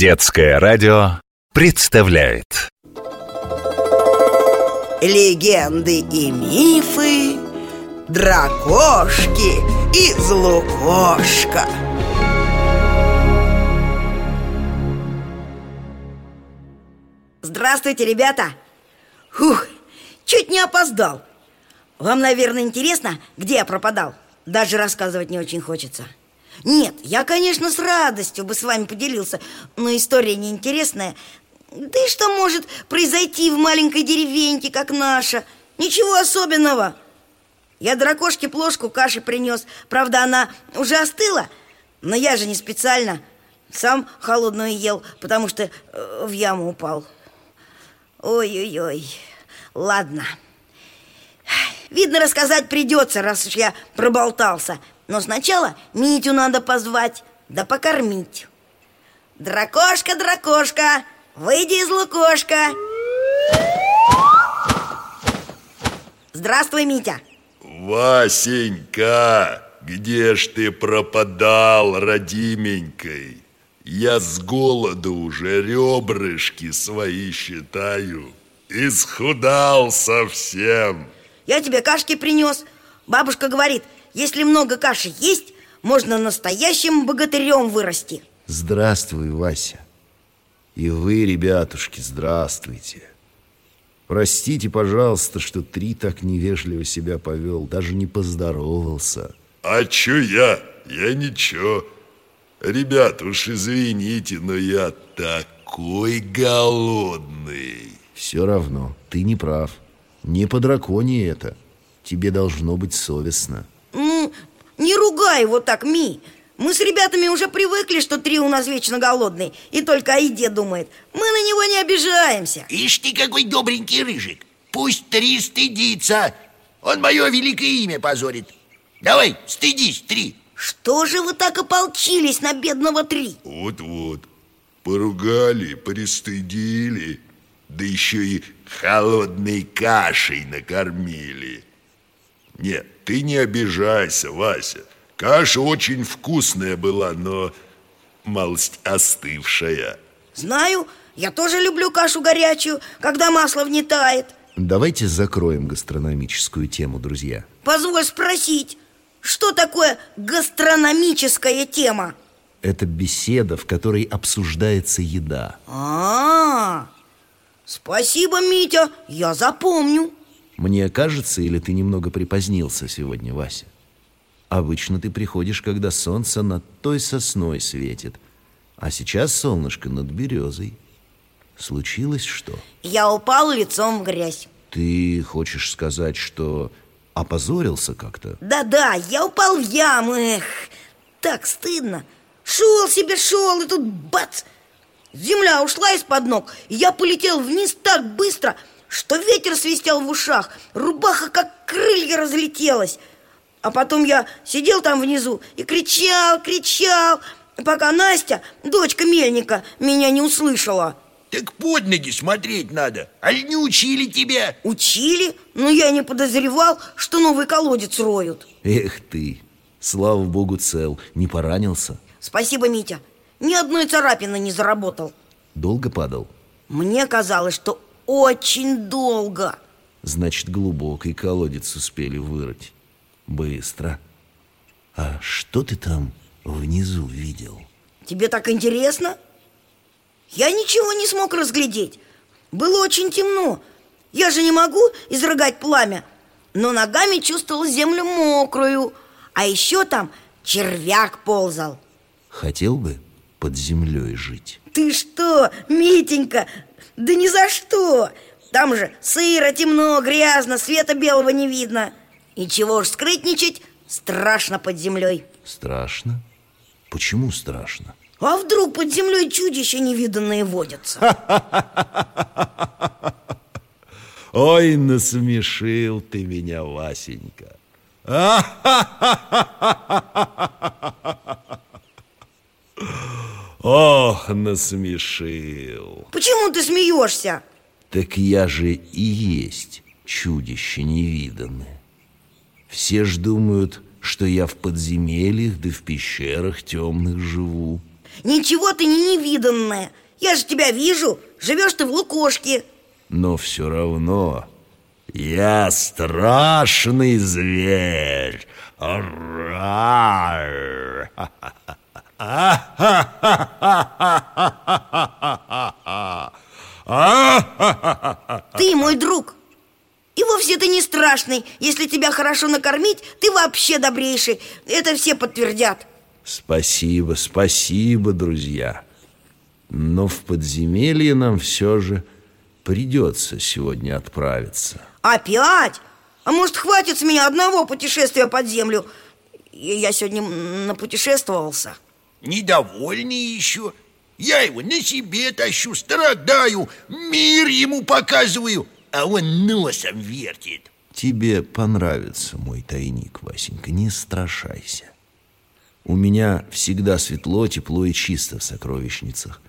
Детское радио представляет Легенды и мифы Дракошки из Лукошка Здравствуйте, ребята! Фух, чуть не опоздал Вам, наверное, интересно, где я пропадал? Даже рассказывать не очень хочется Нет, я, конечно, с радостью бы с вами поделился Но история неинтересная. Да и что может произойти в маленькой деревеньке, как наша? Ничего особенного. Я дракошке плошку каши принес Правда, она уже остыла Но я же не специально Сам холодную ел, потому что э, в яму упал. Ой-ой-ой, ладно. Видно, рассказать придется, раз уж я проболтался Но сначала Митю надо позвать, да покормить. Дракошка, дракошка, выйди из лукошка. Здравствуй, Митя. Васенька, где ж ты пропадал, родименькой? Я с голоду уже ребрышки свои считаю. Исхудал совсем. Я тебе кашки принес Бабушка говорит, если много каши есть Можно настоящим богатырем вырасти. Здравствуй, Вася. И вы, ребятушки, здравствуйте. Простите, пожалуйста, что Три так невежливо себя повел Даже не поздоровался. А чё я? Я ничего. Ребят, уж извините, но я такой голодный. Все равно, ты не прав. Не по драконе это. Тебе должно быть совестно ругай его так, Ми. Мы с ребятами уже привыкли, что Три у нас вечно голодный И только о еде думает. Мы на него не обижаемся. Ишь ты какой добренький рыжик. Пусть Три стыдится. Он мое великое имя позорит. Давай, стыдись, Три. Что же вы так ополчились на бедного Три? Вот-вот. Поругали, пристыдили. Да еще и холодной кашей накормили. Нет, ты не обижайся, Вася Каша очень вкусная была, но малость остывшая Знаю, я тоже люблю кашу горячую, когда масло не тает Давайте закроем гастрономическую тему, друзья Позволь спросить, что такое гастрономическая тема? Это беседа, в которой обсуждается еда А, -а, -а. спасибо, Митя, я запомню Мне кажется, или ты немного припозднился сегодня, Вася? Обычно ты приходишь, когда солнце над той сосной светит А сейчас солнышко над березой Случилось что? Я упал лицом в грязь Ты хочешь сказать, что опозорился как-то? Да-да, я упал в яму, эх, так стыдно Шел себе, шел, и тут бац! Земля ушла из-под ног, и я полетел вниз так быстро, что ветер свистел в ушах, рубаха как крылья разлетелась. А потом я сидел там внизу и кричал, кричал, пока Настя, дочка мельника, меня не услышала. Так под ноги смотреть надо, аль не учили тебя? Учили, но я не подозревал, что новый колодец роют. Эх ты, слава богу цел, не поранился? Спасибо, Митя, ни одной царапины не заработал. Долго падал? Мне казалось, что очень долго. Значит, глубокий колодец успели вырыть. Быстро. А что ты там внизу видел? Тебе так интересно? Я ничего не смог разглядеть. Было очень темно. Я же не могу изрыгать пламя. Но ногами чувствовал землю мокрую. А еще там червяк ползал. Хотел бы под землей жить? Ты что, Митенька? Да ни за что! Там же сыро, темно, грязно, света белого не видно. И чего уж скрытничать, страшно под землей. Страшно? Почему страшно? А вдруг под землей чудища невиданные водятся? Ой, насмешил ты меня, Васенька. Ох, насмешил. Почему ты смеешься? Так я же и есть чудище невиданное. Все ж думают, что я в подземельях да в пещерах темных живу. Ничего ты не невиданное Я же тебя вижу, живешь ты в Лукошке Но все равно я страшный зверь Рар. Ты мой друг И вовсе ты не страшный. Если тебя хорошо накормить, ты вообще добрейший. Это все подтвердят. Спасибо, спасибо, друзья. Но в подземелье нам все же придется сегодня отправиться. Опять? А может, хватит с меня одного путешествия под землю? Я сегодня напутешествовался. Недовольный еще Я его на себе тащу, страдаю Мир ему показываю А он носом вертит. Тебе понравится мой тайник, Васенька, не страшайся. У меня всегда светло, тепло и чисто в сокровищницах.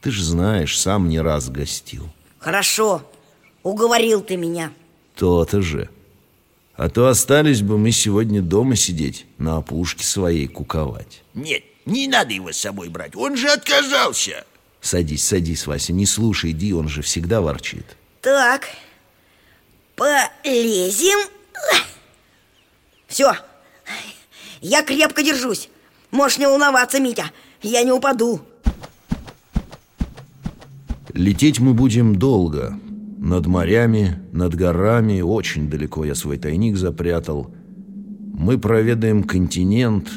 Ты ж знаешь, сам не раз гостил. Хорошо, уговорил ты меня. То-то же. А то остались бы мы сегодня дома сидеть На опушке своей куковать. Нет, не надо его с собой брать, он же отказался. Садись, садись, Вася, не слушай Ди, он же всегда ворчит Так, полезем. Все, я крепко держусь. Можешь не волноваться, Митя, я не упаду. Лететь мы будем долго. Над морями, над горами. Очень далеко я свой тайник запрятал. Мы проведаем континент.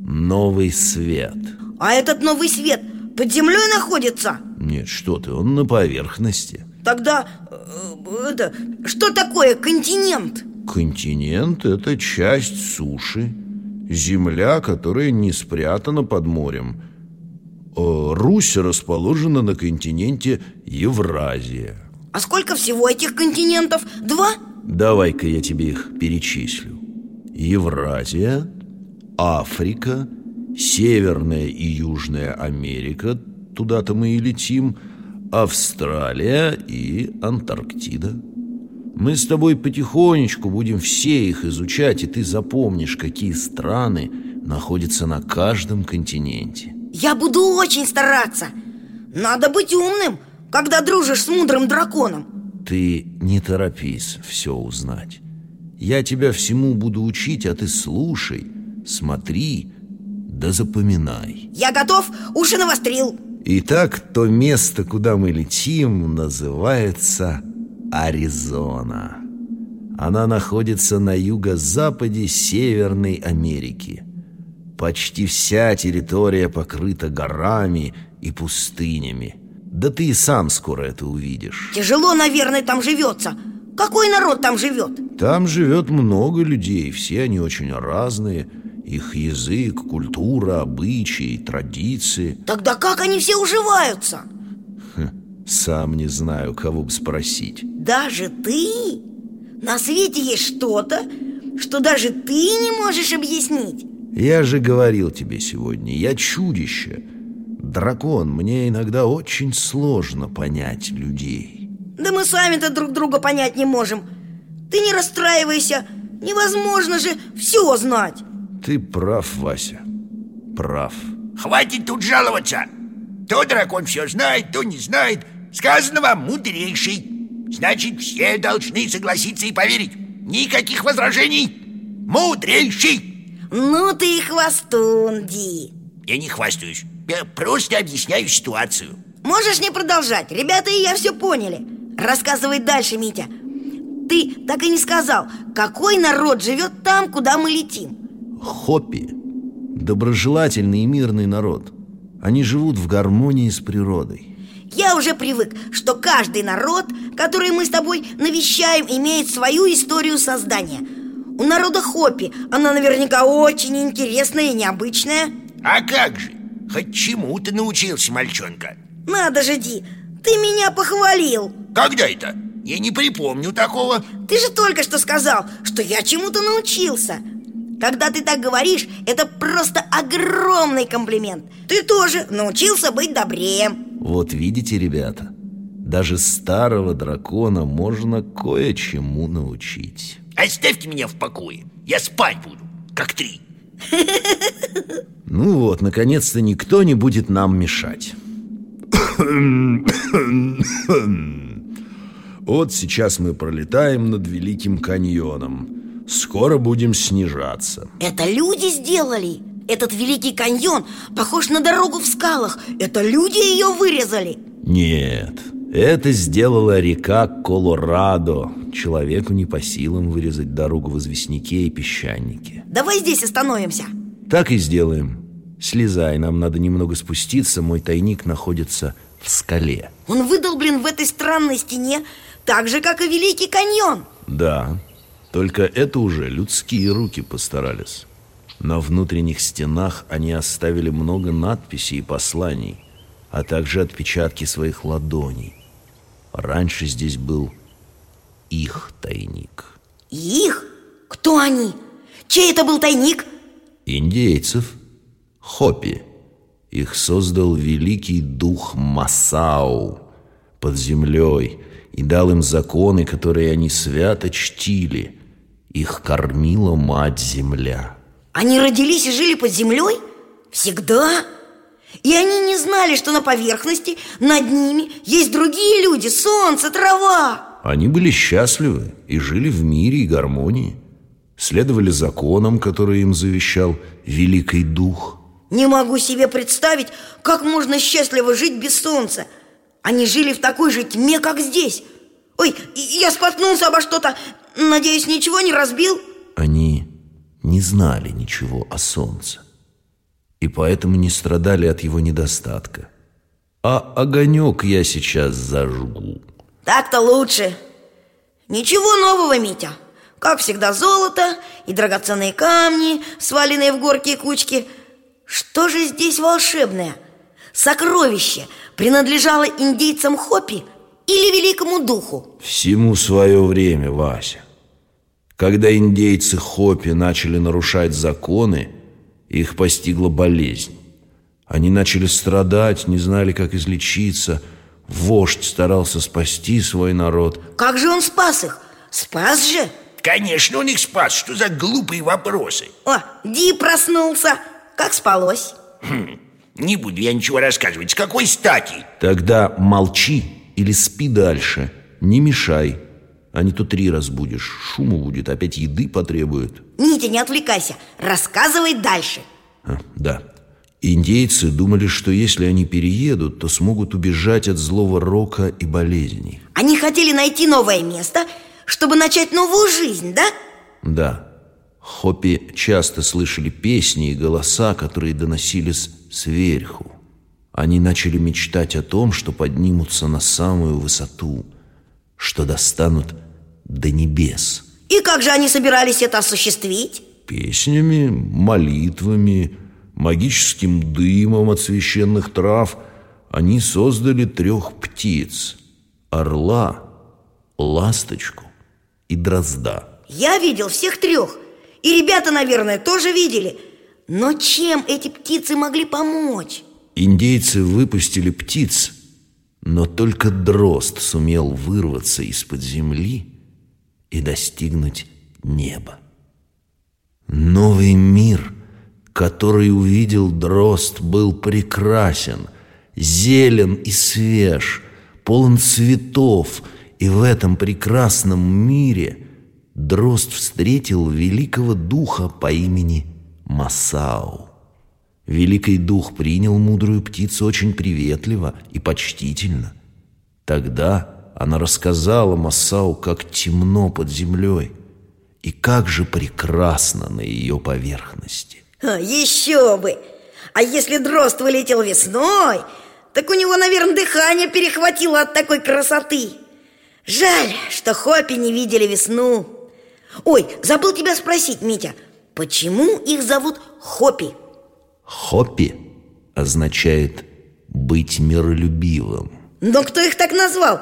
Новый свет. А этот новый свет под землей находится? Нет, что ты, он на поверхности Тогда, э, это, что такое континент? Континент – это часть суши Земля, которая не спрятана под морем Э, Русь расположена на континенте Евразия А сколько всего этих континентов? Два? Давай-ка я тебе их перечислю Евразия, Африка, Северная и Южная Америка Туда-то мы и летим Австралия и Антарктида. Мы с тобой потихонечку будем все их изучать И ты запомнишь, какие страны находятся на каждом континенте. Я буду очень стараться. Надо быть умным, когда дружишь с мудрым драконом. Ты не торопись все узнать. Я тебя всему буду учить, а ты слушай, смотри, да запоминай. Я готов, уши навострил Итак, то место, куда мы летим, называется Аризона. Она находится на юго-западе Северной Америки. Почти вся территория покрыта горами и пустынями. Да ты и сам скоро это увидишь. Тяжело, наверное, там живется Какой народ там живет? Там живет много людей, все они очень разные. Их язык, культура, обычаи, традиции. Тогда как они все уживаются? Сам не знаю, кого бы спросить. Даже ты? На свете есть что-то, что даже ты не можешь объяснить Я же говорил тебе сегодня, я чудище. Дракон, мне иногда очень сложно понять людей. Да мы сами-то друг друга понять не можем Ты не расстраивайся Невозможно же все знать Ты прав, Вася, прав. Хватит тут жаловаться. То дракон все знает, то не знает. Сказано вам мудрейший. Значит, все должны согласиться и поверить. Никаких возражений. Мудрейший. Ну ты и хвостун, Ди Я не хвастаюсь. Я просто объясняю ситуацию. Можешь не продолжать, ребята и я все поняли. Рассказывай дальше, Митя. Ты так и не сказал, какой народ живет там, куда мы летим Хоппи – доброжелательный и мирный народ. Они живут в гармонии с природой. Я уже привык, что каждый народ, который мы с тобой навещаем, имеет свою историю создания У народа Хоппи она наверняка очень интересная и необычная А как же? Хоть чему-то научился мальчонка Надо же, Ди, ты меня похвалил Когда это? Я не припомню такого Ты же только что сказал, что я чему-то научился Когда ты так говоришь, это просто огромный комплимент Ты тоже научился быть добрее Вот видите, ребята, даже старого дракона можно кое-чему научить. Оставьте меня в покое Я спать буду, как три Ну вот, наконец-то никто не будет нам мешать. Вот сейчас мы пролетаем над Великим каньоном. Скоро будем снижаться. Это люди сделали. Этот великий каньон похож на дорогу в скалах. Это люди ее вырезали. Нет, это сделала река Колорадо. Человеку не по силам вырезать дорогу в известняке и песчанике. Давай здесь остановимся. Так и сделаем. Слезай, нам надо немного спуститься Мой тайник находится в скале. Он выдолблен в этой странной стене Так же, как и Великий каньон. Да, только это уже людские руки постарались На внутренних стенах они оставили много надписей и посланий А также отпечатки своих ладоней Раньше здесь был их тайник Их? Кто они? Чей это был тайник? Индейцев Хопи Их создал великий дух Масау Под землей И дал им законы, которые они свято чтили Их кормила мать-земля Они родились и жили под землей? Всегда? И они не знали, что на поверхности, над ними, есть другие люди, солнце, трава. Они были счастливы и жили в мире и гармонии. Следовали законам, которые им завещал Великий Дух. Не могу себе представить, как можно счастливо жить без солнца. Они жили в такой же тьме, как здесь. Ой, я споткнулся обо что-то Надеюсь, ничего не разбил? Они не знали ничего о солнце И поэтому не страдали от его недостатка. А огонек я сейчас зажгу. Так-то лучше. Ничего нового, Митя. Как всегда, золото и драгоценные камни, сваленные в горки и кучки. Что же здесь волшебное? Сокровище принадлежало индейцам Хопи или великому духу? Всему свое время, Вася Когда индейцы Хопи начали нарушать законы Их постигла болезнь Они начали страдать, не знали, как излечиться Вождь старался спасти свой народ Как же он спас их? Спас же? Конечно, он их спас. Что за глупые вопросы? О, Ди проснулся Как спалось? Не буду я ничего рассказывать. С какой стати? Тогда молчи или спи дальше Не мешай А не то три разбудишь Шуму будет, опять еды потребует. Митя, не отвлекайся Рассказывай дальше. А, Да. Индейцы думали, что если они переедут, то смогут убежать от злого рока и болезней. Они хотели найти новое место Чтобы начать новую жизнь, да? Да, Хопи часто слышали песни и голоса, которые доносились сверху. Они начали мечтать о том, что поднимутся на самую высоту, что достанут до небес. И как же они собирались это осуществить? Песнями, молитвами, магическим дымом от священных трав они создали трех птиц – орла, ласточку и дрозда. Я видел всех трех И ребята, наверное, тоже видели Но чем эти птицы могли помочь? Индейцы выпустили птиц, но только дрозд сумел вырваться из-под земли и достигнуть неба. Новый мир, который увидел дрозд, был прекрасен, зелен и свеж, полон цветов, и в этом прекрасном мире дрозд встретил великого духа по имени Масау. Великий дух принял мудрую птицу очень приветливо и почтительно. Тогда она рассказала Масау, как темно под землей и как же прекрасно на ее поверхности. А, еще бы! А если дрозд вылетел весной, так у него, наверное, дыхание перехватило от такой красоты. Жаль, что Хопи не видели весну. Ой, забыл тебя спросить, Митя, почему их зовут Хопи? Хоппи означает «быть миролюбивым». Но кто их так назвал?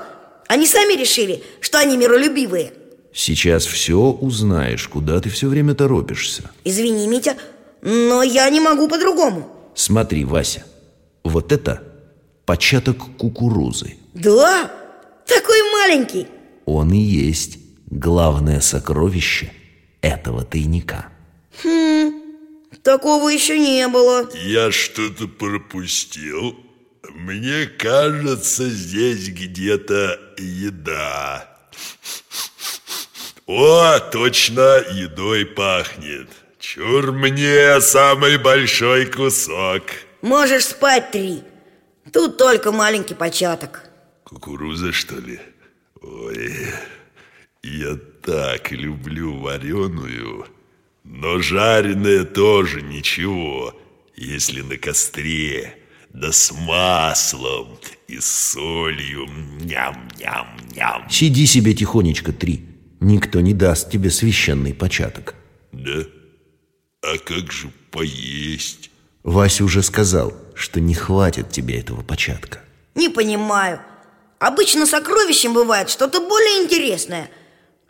Они сами решили, что они миролюбивые. Сейчас все узнаешь, куда ты все время торопишься. Извини, Митя, но я не могу по-другому. Смотри, Вася, вот это початок кукурузы. Да? Такой маленький. Он и есть главное сокровище этого тайника. Такого еще не было. Я что-то пропустил. Мне кажется, здесь где-то еда. О, точно, едой пахнет. Чур мне самый большой кусок. Можешь спать три. Тут только маленький початок. Кукуруза, что ли? Ой, я так люблю вареную Но жареная тоже ничего Если на костре Да с маслом и с солью Ням-ням-ням Сиди себе тихонечко, Три. Никто не даст тебе священный початок. Да? А как же поесть? Вася уже сказал, что не хватит тебе этого початка. Не понимаю Обычно сокровищем бывает что-то более интересное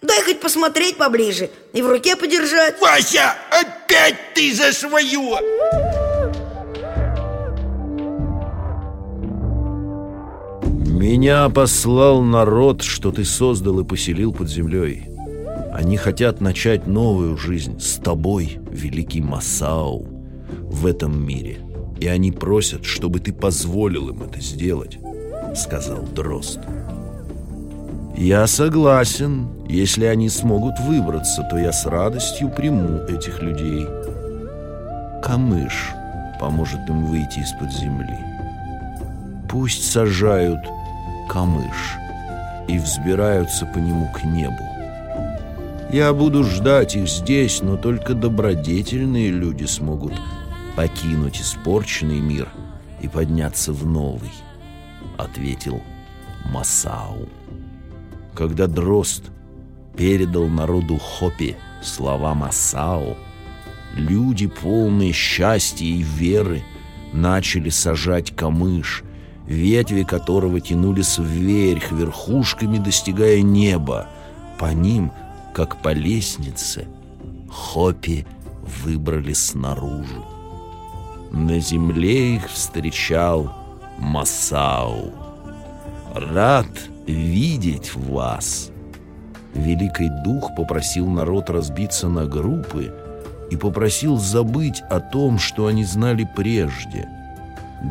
Дай хоть посмотреть поближе и в руке подержать Вася, опять ты за свое! Меня послал народ, что ты создал и поселил под землей. Они хотят начать новую жизнь с тобой, великий Масау, в этом мире. И они просят, чтобы ты позволил им это сделать, сказал Дрозд. Я согласен. Если они смогут выбраться, то я с радостью приму этих людей. Камыш поможет им выйти из-под земли. Пусть сажают камыш и взбираются по нему к небу. Я буду ждать их здесь, но только добродетельные люди смогут покинуть испорченный мир и подняться в новый, ответил Масау. Когда Дрозд передал народу Хопи слова Масао, люди, полные счастья и веры, начали сажать камыш, ветви которого тянулись вверх, верхушками достигая неба. По ним, как по лестнице, Хопи выбрались наружу. На земле их встречал Масау. «Рад видеть вас!» Великий Дух попросил народ разбиться на группы и попросил забыть о том, что они знали прежде,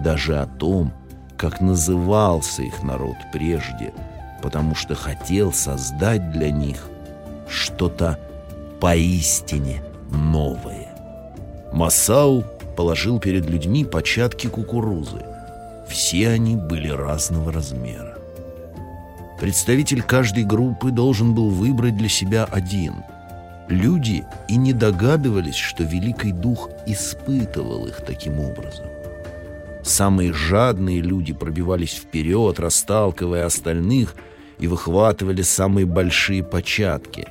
даже о том, как назывался их народ прежде, потому что хотел создать для них что-то поистине новое. Масау положил перед людьми початки кукурузы. Все они были разного размера. Представитель каждой группы должен был выбрать для себя один. Люди и не догадывались, что Великий Дух испытывал их таким образом. Самые жадные люди пробивались вперед, расталкивая остальных, и выхватывали самые большие початки.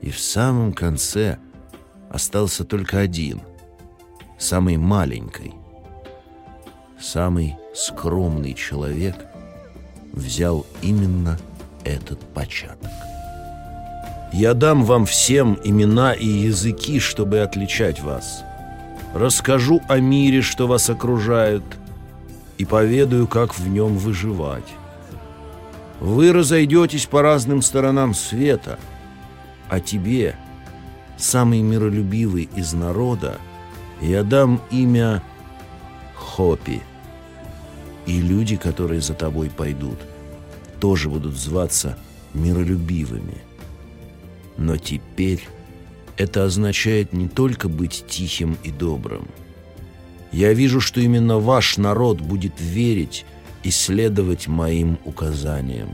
И в самом конце остался только один, самый маленький. Самый скромный человек взял именно этот початок. Я дам вам всем имена и языки, чтобы отличать вас. Расскажу о мире, что вас окружает, и поведаю, как в нем выживать. Вы разойдетесь по разным сторонам света, а тебе, самый миролюбивый из народа, я дам имя Хопи. И люди, которые за тобой пойдут, тоже будут зваться миролюбивыми. Но теперь это означает не только быть тихим и добрым. Я вижу, что именно ваш народ будет верить и следовать моим указаниям,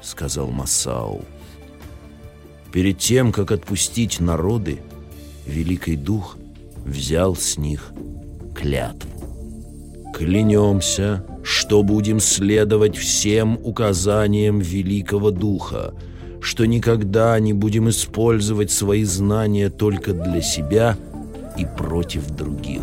сказал Масау. Перед тем, как отпустить народы, Великий Дух взял с них клятву. Клянемся, что будем следовать всем указаниям Великого Духа, что никогда не будем использовать свои знания только для себя и против других.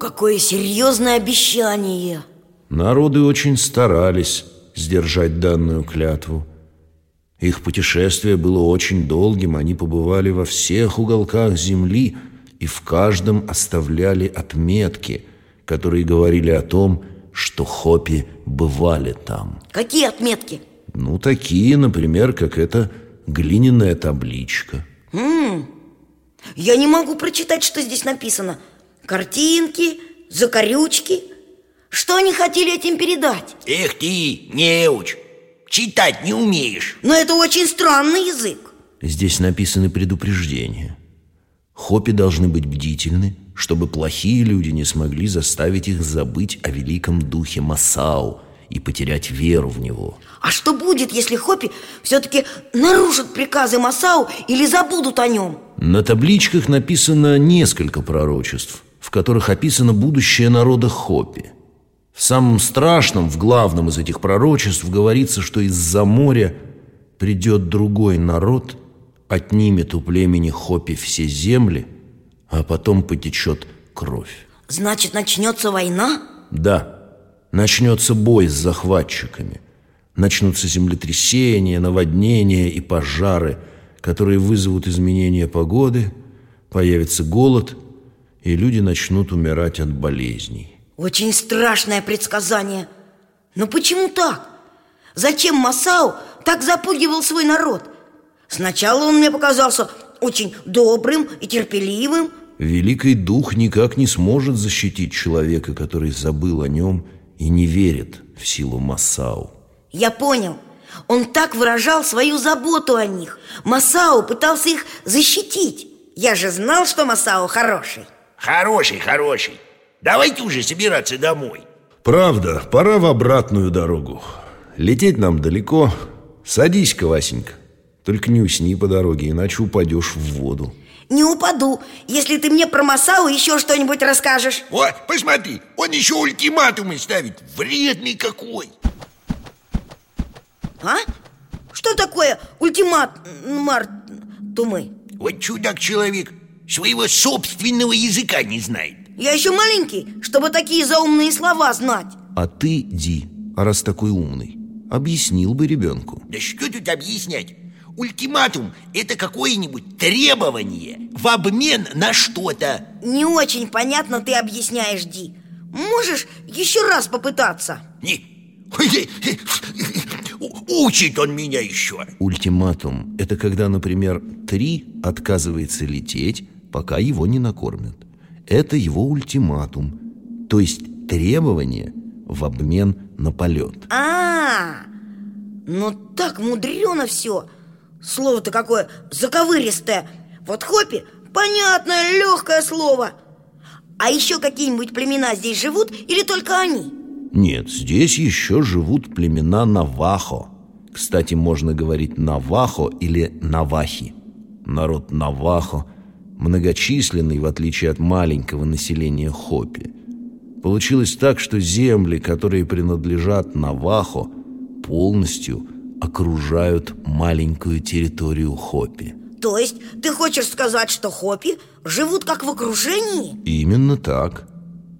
Какое серьезное обещание Народы очень старались сдержать данную клятву. Их путешествие было очень долгим, они побывали во всех уголках земли и в каждом оставляли отметки, которые говорили о том, что Хопи бывали там. Какие отметки? Ну, такие, например, как эта глиняная табличка. Я не могу прочитать, что здесь написано Картинки, закорючки Что они хотели этим передать? Эх ты, неуч, читать не умеешь Но это очень странный язык Здесь написаны предупреждения. Хопи должны быть бдительны, чтобы плохие люди не смогли заставить их забыть о великом духе Масау и потерять веру в него. А что будет, если Хопи все-таки нарушат приказы Масау или забудут о нем? На табличках написано несколько пророчеств, в которых описано будущее народа Хопи. В самом страшном, в главном из этих пророчеств говорится, что из-за моря придет другой народ, отнимет у племени Хопи все земли, а потом потечет кровь. Значит, начнется война? Да, начнется бой с захватчиками. Начнутся землетрясения, наводнения и пожары, которые вызовут изменения погоды, появится голод, и люди начнут умирать от болезней. Очень страшное предсказание Но почему так? Зачем Масау так запугивал свой народ? Сначала он мне показался очень добрым и терпеливым Великий Дух никак не сможет защитить человека, который забыл о нем и не верит в силу Масау. Я понял Он так выражал свою заботу о них Масау пытался их защитить Я же знал, что Масау хороший Хороший, хороший Давайте уже собираться домой Правда, пора в обратную дорогу. Лететь нам далеко. Садись-ка, Васенька. Только не усни по дороге, иначе упадешь в воду. Не упаду, если ты мне про Масау еще что-нибудь расскажешь О, посмотри, он еще ультиматумы ставит Вредный какой А? Что такое ультимат, Март, Тумы? Вот чудак-человек Своего собственного языка не знает Я еще маленький, чтобы такие заумные слова знать А ты, Ди, а раз такой умный, объяснил бы ребенку. Да что тут объяснять? Ультиматум – это какое-нибудь требование в обмен на что-то. Не очень понятно ты объясняешь, Ди. Можешь еще раз попытаться? Не... Учит он меня еще. Ультиматум – это когда, например, три отказывается лететь, пока его не накормят. Это его ультиматум, то есть требование в обмен на полет. А, ну так мудрено все Слово-то какое заковыристое Вот хопи – понятное, легкое слово А еще какие-нибудь племена здесь живут или только они? Нет, здесь еще живут племена Навахо. Кстати, можно говорить Навахо или Навахи. Народ Навахо многочисленный, в отличие от маленького населения Хопи. Получилось так, что земли, которые принадлежат Навахо, полностью окружают маленькую территорию Хопи. То есть ты хочешь сказать, что хопи живут как в окружении? Именно так.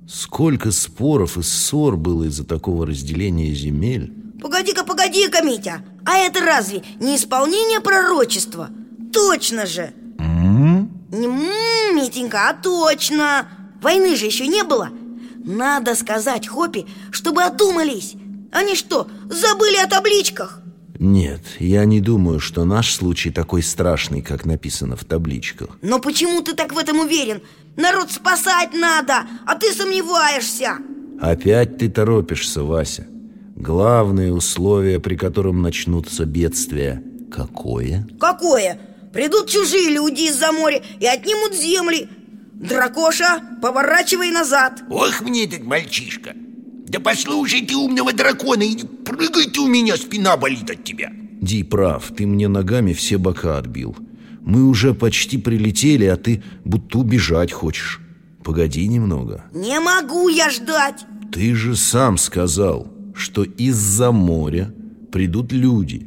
Сколько споров и ссор было из-за такого разделения земель. Погоди-ка, погоди-ка, Митя А это разве не исполнение пророчества? Точно же Не м, Митенька, а точно Войны же еще не было Надо сказать Хопи, чтобы одумались Они что, забыли о табличках? Нет, я не думаю, что наш случай такой страшный, как написано в табличках. Но почему ты так в этом уверен? Народ спасать надо, а ты сомневаешься Опять ты торопишься, Вася. Главное условие, при котором начнутся бедствия, какое? Какое? Придут чужие люди из-за моря и отнимут земли Дракоша, поворачивай назад Ох мне этот мальчишка Да послушай ты умного дракона И не прыгай ты у меня, спина болит от тебя Ди прав, ты мне ногами все бока отбил. Мы уже почти прилетели, а ты будто убежать хочешь. Погоди немного. Не могу я ждать Ты же сам сказал, что из-за моря придут люди,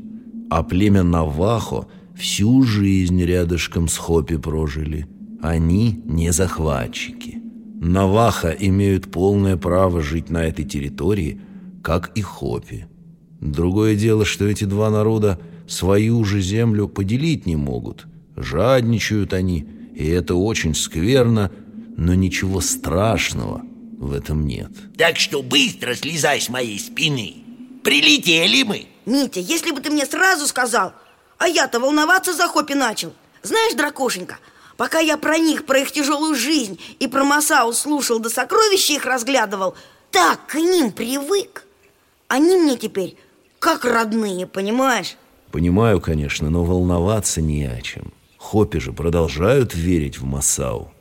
а племя Навахо всю жизнь рядышком с Хопи прожили. Они не захватчики. Наваха имеют полное право жить на этой территории, как и Хопи. Другое дело, что эти два народа свою же землю поделить не могут. Жадничают они, и это очень скверно, но ничего страшного в этом нет. Так что быстро слезай с моей спины Прилетели мы Митя, если бы ты мне сразу сказал А я-то волноваться за Хопи начал Знаешь, дракошенька, пока я про них, про их тяжелую жизнь И про Масау слушал да сокровища их разглядывал Так к ним привык. Они мне теперь как родные, понимаешь? Понимаю, конечно, но волноваться не о чем. Хопи же продолжают верить в Масау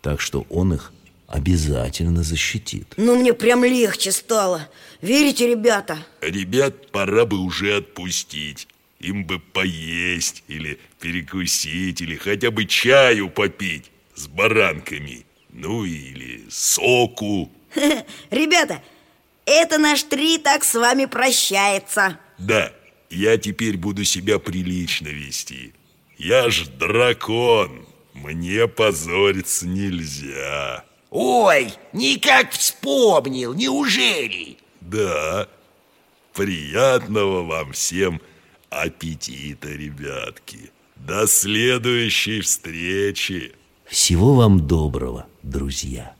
Так что он их обязательно защитит. Ну, мне прям легче стало. Верите, ребята? Ребят пора бы уже отпустить Им бы поесть или перекусить Или хотя бы чаю попить с баранками Ну или соку. Ребята, это наш три так с вами прощается. Да, я теперь буду себя прилично вести. Я ж дракон Мне позориться нельзя. Ой, никак вспомнил, неужели? Да, приятного вам всем аппетита, ребятки. До следующей встречи. Всего вам доброго, друзья.